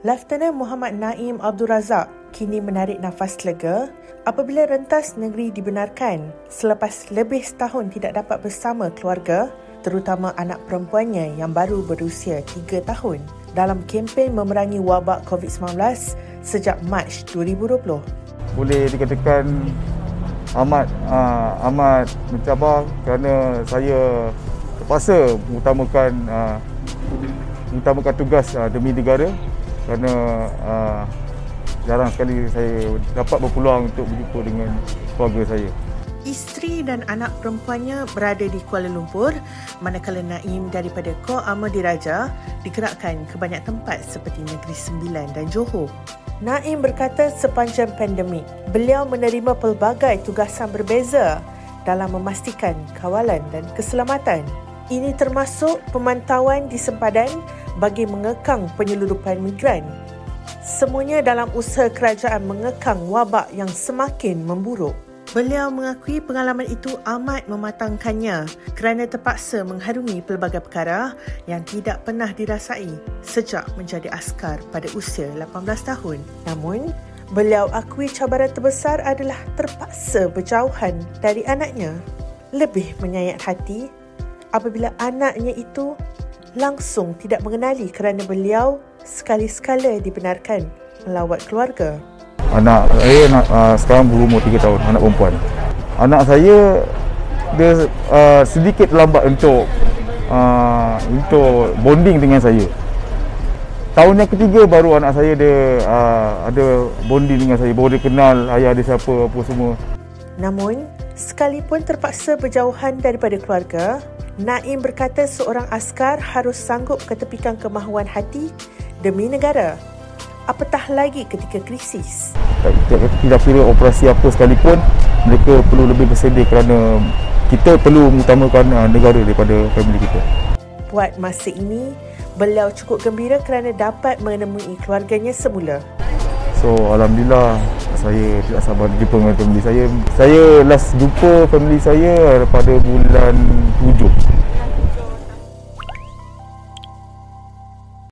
Lieutenant Muhammad Naim Abdul Razak kini menarik nafas lega apabila rentas negeri dibenarkan selepas lebih setahun tidak dapat bersama keluarga terutama anak perempuannya yang baru berusia 3 tahun dalam kempen memerangi wabak COVID-19 sejak Mac 2020. Boleh dikatakan amat uh, amat mencabar kerana saya terpaksa mengutamakan uh, mengutamakan tugas uh, demi negara kerana uh, jarang sekali saya dapat berpeluang untuk berjumpa dengan keluarga saya. Isteri dan anak perempuannya berada di Kuala Lumpur manakala Naim daripada Ko Ama Diraja digerakkan ke banyak tempat seperti Negeri Sembilan dan Johor. Naim berkata sepanjang pandemik, beliau menerima pelbagai tugasan berbeza dalam memastikan kawalan dan keselamatan. Ini termasuk pemantauan di sempadan bagi mengekang penyeludupan migran. Semuanya dalam usaha kerajaan mengekang wabak yang semakin memburuk. Beliau mengakui pengalaman itu amat mematangkannya kerana terpaksa mengharungi pelbagai perkara yang tidak pernah dirasai sejak menjadi askar pada usia 18 tahun. Namun, beliau akui cabaran terbesar adalah terpaksa berjauhan dari anaknya. Lebih menyayat hati apabila anaknya itu langsung tidak mengenali kerana beliau sekali-sekala dibenarkan melawat keluarga. Anak saya nak, uh, sekarang berumur 3 tahun, anak perempuan. Anak saya dia uh, sedikit lambat untuk uh, untuk bonding dengan saya. Tahun yang ketiga baru anak saya dia uh, ada bonding dengan saya, baru dia kenal ayah dia siapa apa semua. Namun, sekalipun terpaksa berjauhan daripada keluarga, Naim berkata seorang askar harus sanggup ketepikan kemahuan hati demi negara. Apatah lagi ketika krisis. Tidak kira operasi apa sekalipun, mereka perlu lebih bersedia kerana kita perlu mengutamakan uh, negara daripada family kita. Buat masa ini, beliau cukup gembira kerana dapat menemui keluarganya semula. So Alhamdulillah saya tidak sabar jumpa dengan family saya. Saya last jumpa family saya pada bulan 7